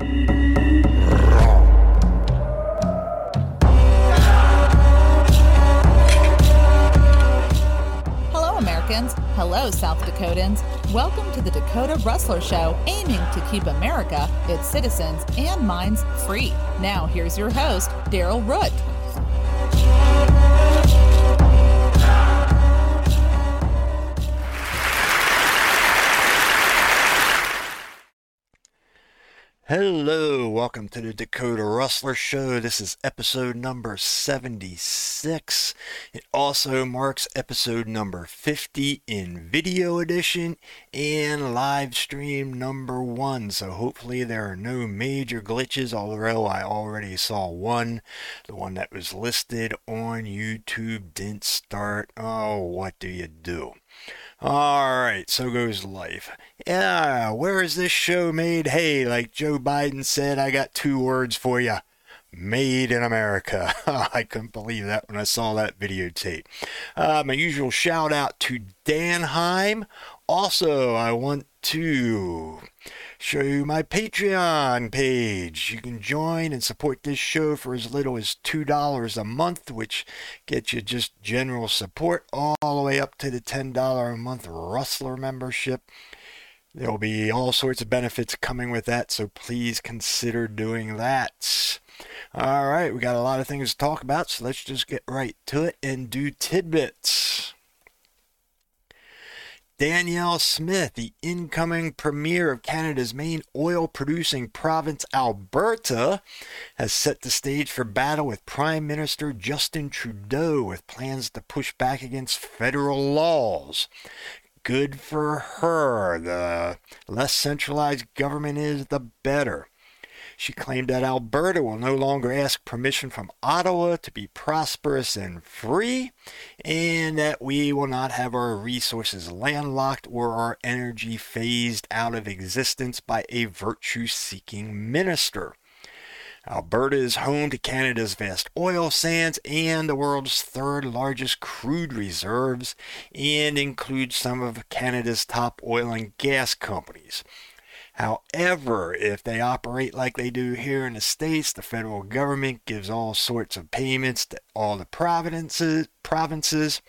Hello, Americans. Hello, South Dakotans. Welcome to the Dakota Rustler Show, aiming to keep America, its citizens, and minds free. Now, here's your host, Daryl Root. Hello, welcome to the Dakota Rustler Show. This is episode number 76. It also marks episode number 50 in video edition and live stream number one. So hopefully there are no major glitches, although I already saw one. The one that was listed on YouTube didn't start. Oh, what do you do? All right, so goes life. Yeah, where is this show made? Hey, like Joe Biden said, I got two words for you. Made in America. I couldn't believe that when I saw that videotape. Uh, my usual shout out to Dan Heim. Also, I want to show you my Patreon page. You can join and support this show for as little as $2 a month, which gets you just general support all the way up to the $10 a month Rustler membership. There will be all sorts of benefits coming with that, so please consider doing that. All right, we got a lot of things to talk about, so let's just get right to it and do tidbits. Danielle Smith, the incoming premier of Canada's main oil producing province, Alberta, has set the stage for battle with Prime Minister Justin Trudeau with plans to push back against federal laws. Good for her. The less centralized government is, the better. She claimed that Alberta will no longer ask permission from Ottawa to be prosperous and free, and that we will not have our resources landlocked or our energy phased out of existence by a virtue seeking minister. Alberta is home to Canada's vast oil sands and the world's third largest crude reserves, and includes some of Canada's top oil and gas companies. However, if they operate like they do here in the States, the federal government gives all sorts of payments to all the provinces, provinces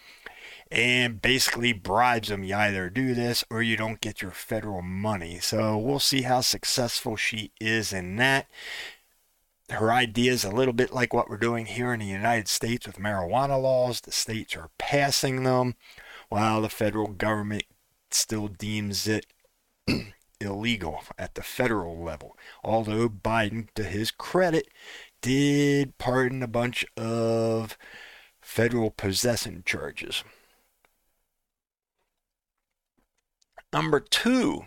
and basically bribes them. You either do this or you don't get your federal money. So we'll see how successful she is in that. Her idea is a little bit like what we're doing here in the United States with marijuana laws. The states are passing them while the federal government still deems it illegal at the federal level. Although Biden, to his credit, did pardon a bunch of federal possession charges. Number two,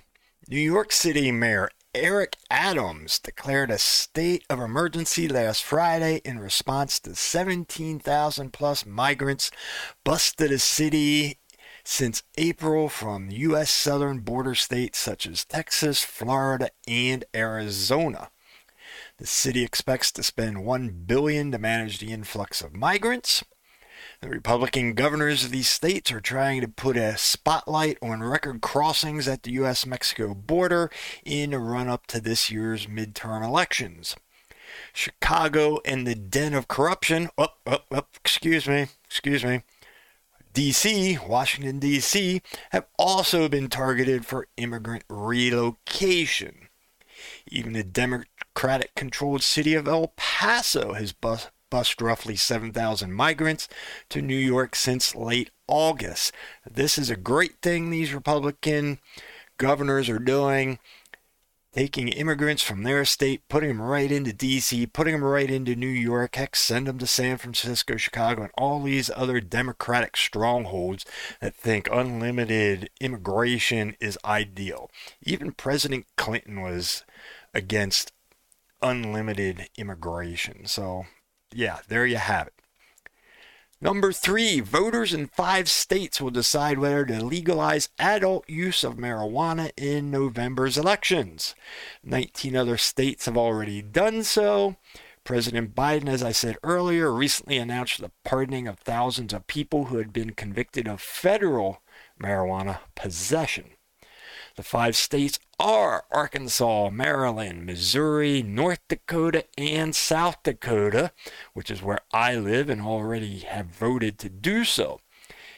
New York City Mayor Eric Adams declared a state of emergency last Friday in response to 17,000 plus migrants busted a city since April from U.S. southern border states such as Texas, Florida, and Arizona. The city expects to spend 1 billion to manage the influx of migrants. The Republican governors of these states are trying to put a spotlight on record crossings at the U.S. Mexico border in the run up to this year's midterm elections. Chicago and the den of corruption. Oh, oh, oh, excuse me, excuse me. D.C., Washington, D.C., have also been targeted for immigrant relocation. Even the Democratic controlled city of El Paso has bus- bused roughly 7,000 migrants to New York since late August. This is a great thing these Republican governors are doing taking immigrants from their state, putting them right into D.C., putting them right into New York, heck, send them to San Francisco, Chicago, and all these other Democratic strongholds that think unlimited immigration is ideal. Even President Clinton was against unlimited immigration. So, yeah, there you have it. Number three, voters in five states will decide whether to legalize adult use of marijuana in November's elections. 19 other states have already done so. President Biden, as I said earlier, recently announced the pardoning of thousands of people who had been convicted of federal marijuana possession. The five states are Arkansas, Maryland, Missouri, North Dakota, and South Dakota, which is where I live and already have voted to do so.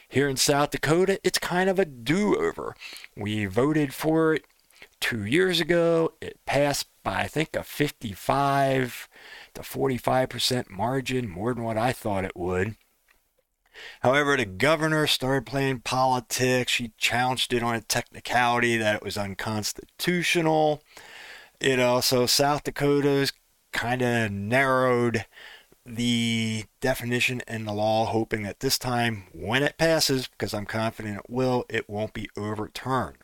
Here in South Dakota, it's kind of a do over. We voted for it two years ago. It passed by, I think, a 55 to 45% margin, more than what I thought it would. However, the governor started playing politics. She challenged it on a technicality that it was unconstitutional. It also, South Dakota's kind of narrowed the definition in the law, hoping that this time, when it passes, because I'm confident it will, it won't be overturned.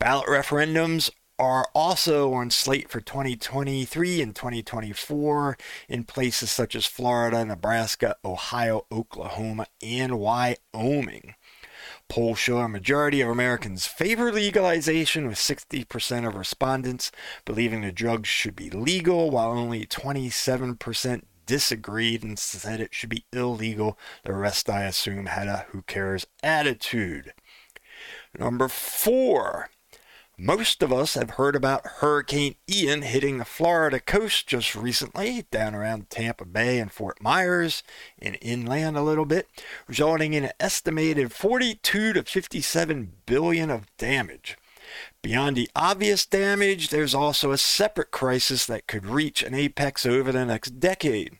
Ballot referendums are also on slate for 2023 and 2024 in places such as Florida, Nebraska, Ohio, Oklahoma, and Wyoming. Polls show a majority of Americans favor legalization, with 60% of respondents believing the drug should be legal, while only 27% disagreed and said it should be illegal. The rest, I assume, had a who cares attitude. Number four, most of us have heard about Hurricane Ian hitting the Florida coast just recently, down around Tampa Bay and Fort Myers, and inland a little bit, resulting in an estimated 42 to 57 billion of damage. Beyond the obvious damage, there's also a separate crisis that could reach an apex over the next decade,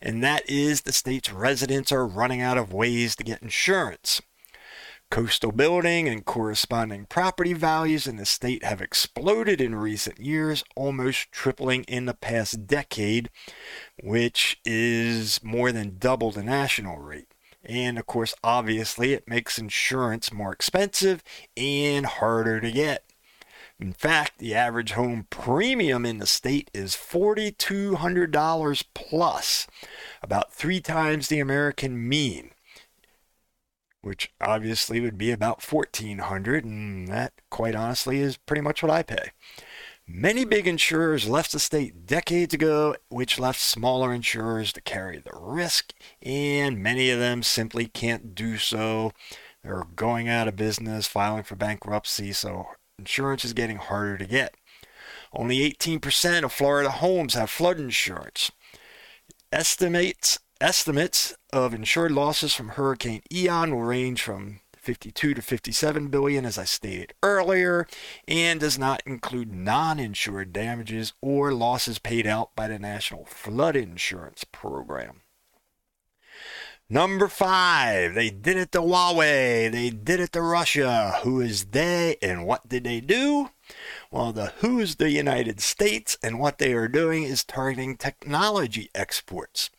and that is the state's residents are running out of ways to get insurance. Coastal building and corresponding property values in the state have exploded in recent years, almost tripling in the past decade, which is more than double the national rate. And of course, obviously, it makes insurance more expensive and harder to get. In fact, the average home premium in the state is $4,200 plus, about three times the American mean which obviously would be about 1400 and that quite honestly is pretty much what I pay. Many big insurers left the state decades ago, which left smaller insurers to carry the risk, and many of them simply can't do so. They're going out of business, filing for bankruptcy, so insurance is getting harder to get. Only 18% of Florida homes have flood insurance. Estimates Estimates of insured losses from Hurricane Ian will range from 52 to 57 billion as I stated earlier and does not include non-insured damages or losses paid out by the National Flood Insurance Program. Number five, they did it to Huawei. They did it to Russia. Who is they and what did they do? Well, the who's the United States and what they are doing is targeting technology exports.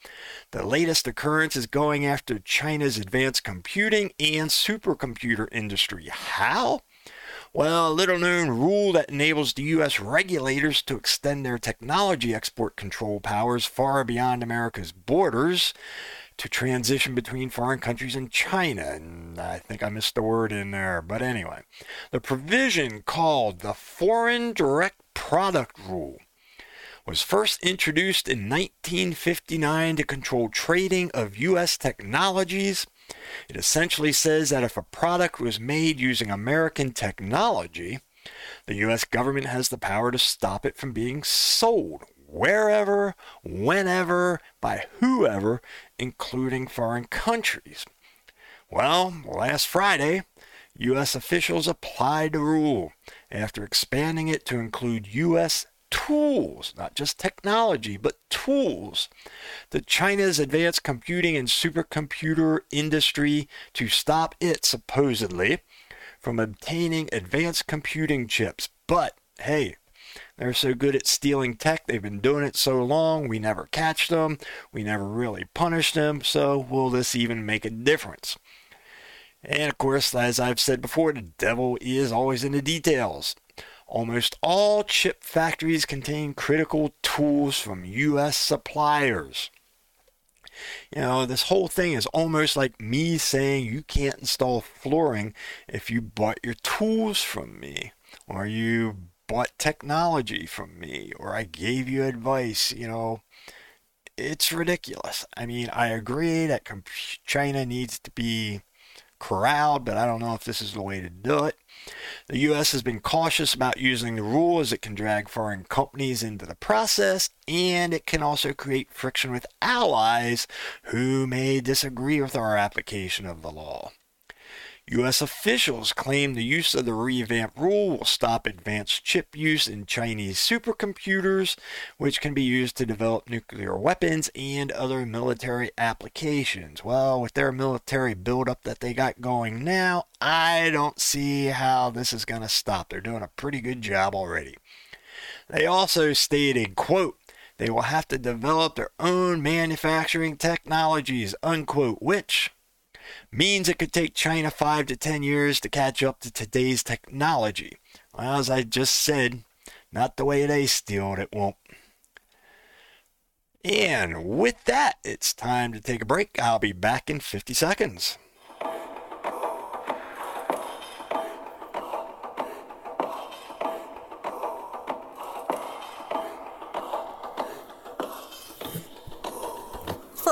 The latest occurrence is going after China's advanced computing and supercomputer industry. How? Well, a little known rule that enables the U.S. regulators to extend their technology export control powers far beyond America's borders to transition between foreign countries and China. And I think I missed the word in there. But anyway, the provision called the Foreign Direct Product Rule was first introduced in 1959 to control trading of U.S. technologies. It essentially says that if a product was made using American technology, the U.S. government has the power to stop it from being sold wherever, whenever, by whoever, including foreign countries. Well, last Friday, U.S. officials applied the rule after expanding it to include U.S tools, not just technology, but tools to China's advanced computing and supercomputer industry to stop it, supposedly, from obtaining advanced computing chips. But hey, they're so good at stealing tech. They've been doing it so long. We never catch them. We never really punish them. So, will this even make a difference? And of course, as I've said before, the devil is always in the details. Almost all chip factories contain critical tools from U.S. suppliers. You know, this whole thing is almost like me saying you can't install flooring if you bought your tools from me, or you bought technology from me, or I gave you advice. You know, it's ridiculous. I mean, I agree that China needs to be corralled, but I don't know if this is the way to do it. The U.S. has been cautious about using the rule as it can drag foreign companies into the process, and it can also create friction with allies who may disagree with our application of the law. U.S. officials claim the use of the revamped rule will stop advanced chip use in Chinese supercomputers, which can be used to develop nuclear weapons and other military applications. Well, with their military buildup that they got going now, I don't see how this is going to stop. They're doing a pretty good job already. They also stated, quote, they will have to develop their own manufacturing technologies, unquote, which means it could take China five to ten years to catch up to today's technology. Well, as I just said, not the way they steal it, it won't. And with that, it's time to take a break. I'll be back in 50 seconds.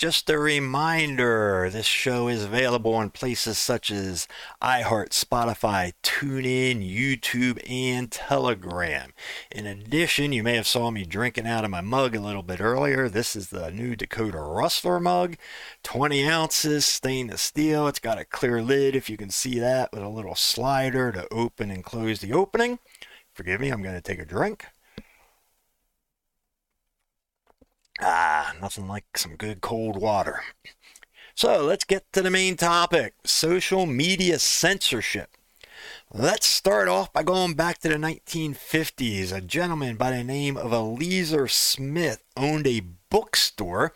Just a reminder this show is available in places such as iHeart, Spotify, TuneIn, YouTube, and Telegram. In addition, you may have saw me drinking out of my mug a little bit earlier. This is the new Dakota Rustler mug, 20 ounces, stainless steel. It's got a clear lid, if you can see that, with a little slider to open and close the opening. Forgive me, I'm going to take a drink. Ah, nothing like some good cold water. So let's get to the main topic social media censorship. Let's start off by going back to the 1950s. A gentleman by the name of Eleazar Smith owned a bookstore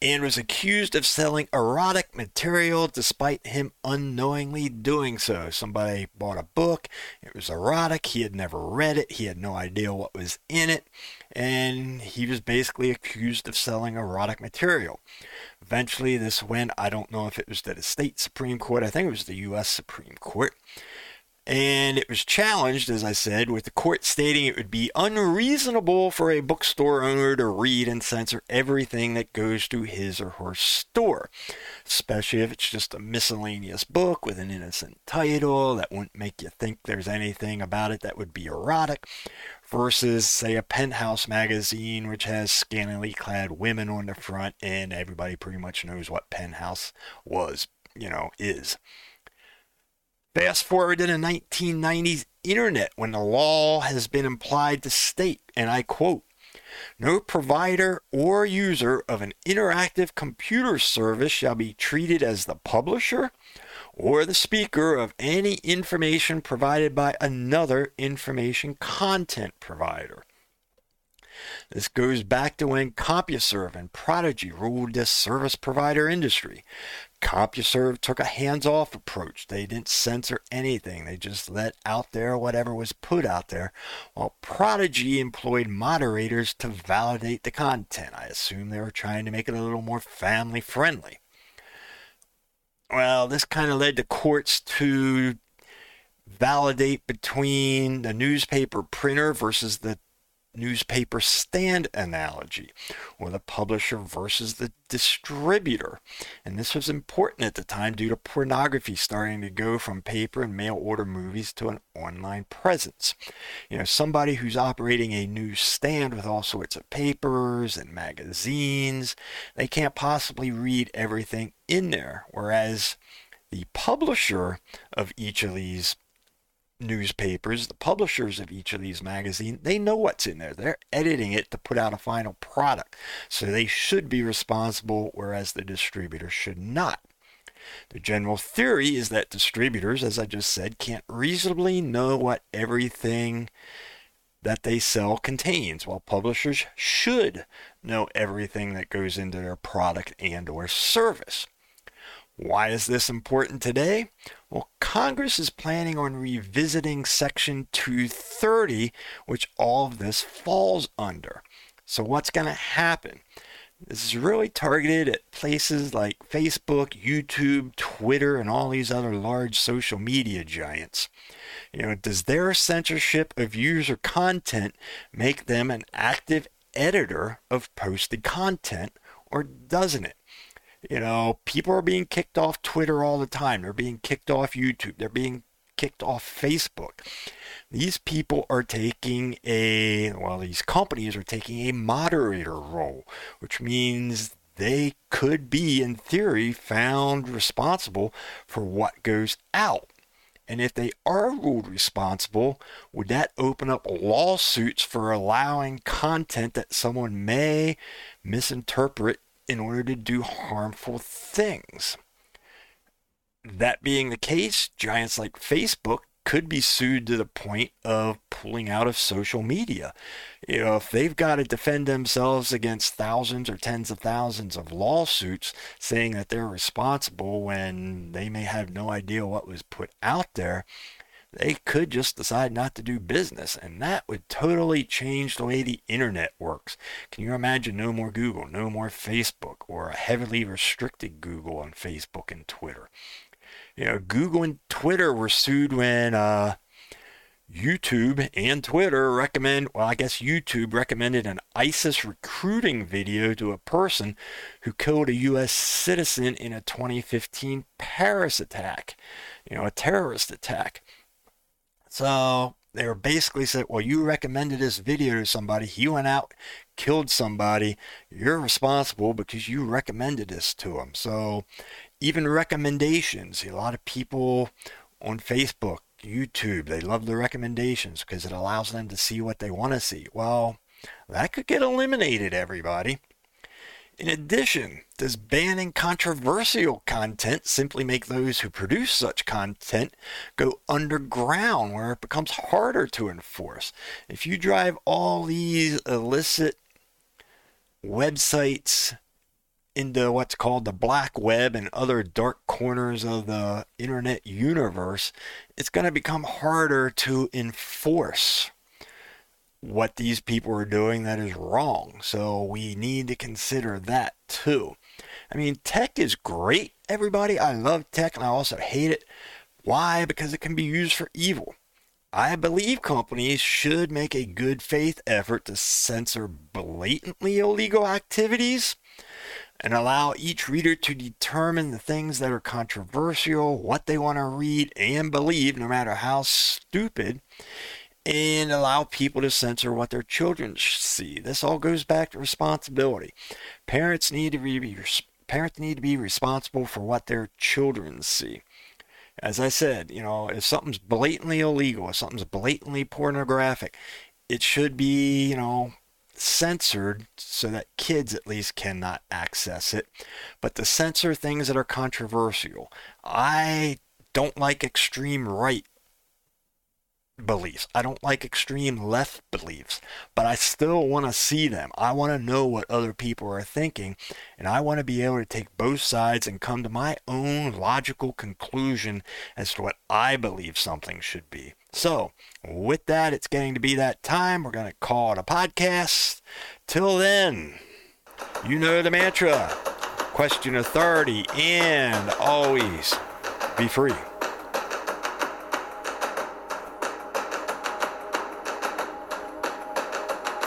and was accused of selling erotic material despite him unknowingly doing so. Somebody bought a book, it was erotic, he had never read it, he had no idea what was in it, and he was basically accused of selling erotic material. Eventually, this went, I don't know if it was to the state Supreme Court, I think it was the U.S. Supreme Court and it was challenged, as I said, with the court stating it would be unreasonable for a bookstore owner to read and censor everything that goes to his or her store, especially if it's just a miscellaneous book with an innocent title that wouldn't make you think there's anything about it that would be erotic, versus, say, a penthouse magazine which has scantily clad women on the front, and everybody pretty much knows what penthouse was, you know, is. Fast forward to the 1990s internet when the law has been implied to state, and I quote, no provider or user of an interactive computer service shall be treated as the publisher or the speaker of any information provided by another information content provider. This goes back to when CompuServe and Prodigy ruled the service provider industry. CompuServe took a hands-off approach. They didn't censor anything. They just let out there whatever was put out there, while Prodigy employed moderators to validate the content. I assume they were trying to make it a little more family friendly. Well, this kind of led the courts to validate between the newspaper printer versus the newspaper stand analogy, or the publisher versus the distributor. And this was important at the time due to pornography starting to go from paper and mail order movies to an online presence. You know, somebody who's operating a newsstand with all sorts of papers and magazines, they can't possibly read everything in there. Whereas the publisher of each of these newspapers, the publishers of each of these magazines, they know what's in there. They're editing it to put out a final product. So they should be responsible, whereas the distributor should not. The general theory is that distributors, as I just said, can't reasonably know what everything that they sell contains, while publishers should know everything that goes into their product and or service. Why is this important today? Well, Congress is planning on revisiting Section 230, which all of this falls under. So, what's going to happen? This is really targeted at places like Facebook, YouTube, Twitter, and all these other large social media giants. You know, does their censorship of user content make them an active editor of posted content, or doesn't it? You know, people are being kicked off Twitter all the time. They're being kicked off YouTube. They're being kicked off Facebook. These people are taking a, well, these companies are taking a moderator role, which means they could be, in theory, found responsible for what goes out. And if they are ruled responsible, would that open up lawsuits for allowing content that someone may misinterpret in order to do harmful things. That being the case, giants like Facebook could be sued to the point of pulling out of social media. You know, if they've got to defend themselves against thousands or tens of thousands of lawsuits saying that they're responsible when they may have no idea what was put out there, they could just decide not to do business, and that would totally change the way the internet works. Can you imagine no more Google, no more Facebook, or a heavily restricted Google on Facebook and Twitter? You know, Google and Twitter were sued when uh, YouTube and Twitter recommend, well, I guess YouTube recommended an ISIS recruiting video to a person who killed a U.S. citizen in a 2015 Paris attack, you know, a terrorist attack. So they were basically said, well, you recommended this video to somebody. He went out, killed somebody. You're responsible because you recommended this to him. So even recommendations, a lot of people on Facebook, YouTube, they love the recommendations because it allows them to see what they want to see. Well, that could get eliminated, everybody. In addition, does banning controversial content simply make those who produce such content go underground where it becomes harder to enforce? If you drive all these illicit websites into what's called the black web and other dark corners of the internet universe, it's going to become harder to enforce what these people are doing that is wrong. So we need to consider that too. I mean, tech is great, everybody. I love tech and I also hate it. Why? Because it can be used for evil. I believe companies should make a good faith effort to censor blatantly illegal activities and allow each reader to determine the things that are controversial, what they want to read and believe, no matter how stupid, and allow people to censor what their children see. This all goes back to responsibility. Parents need to be parents need to be responsible for what their children see. As I said, you know, if something's blatantly illegal, if something's blatantly pornographic, it should be, you know, censored so that kids at least cannot access it. But to censor things that are controversial, I don't like extreme right beliefs. I don't like extreme left beliefs, but I still want to see them. I want to know what other people are thinking, and I want to be able to take both sides and come to my own logical conclusion as to what I believe something should be. So, with that, it's getting to be that time. We're going to call it a podcast. Till then, you know the mantra question authority and always be free.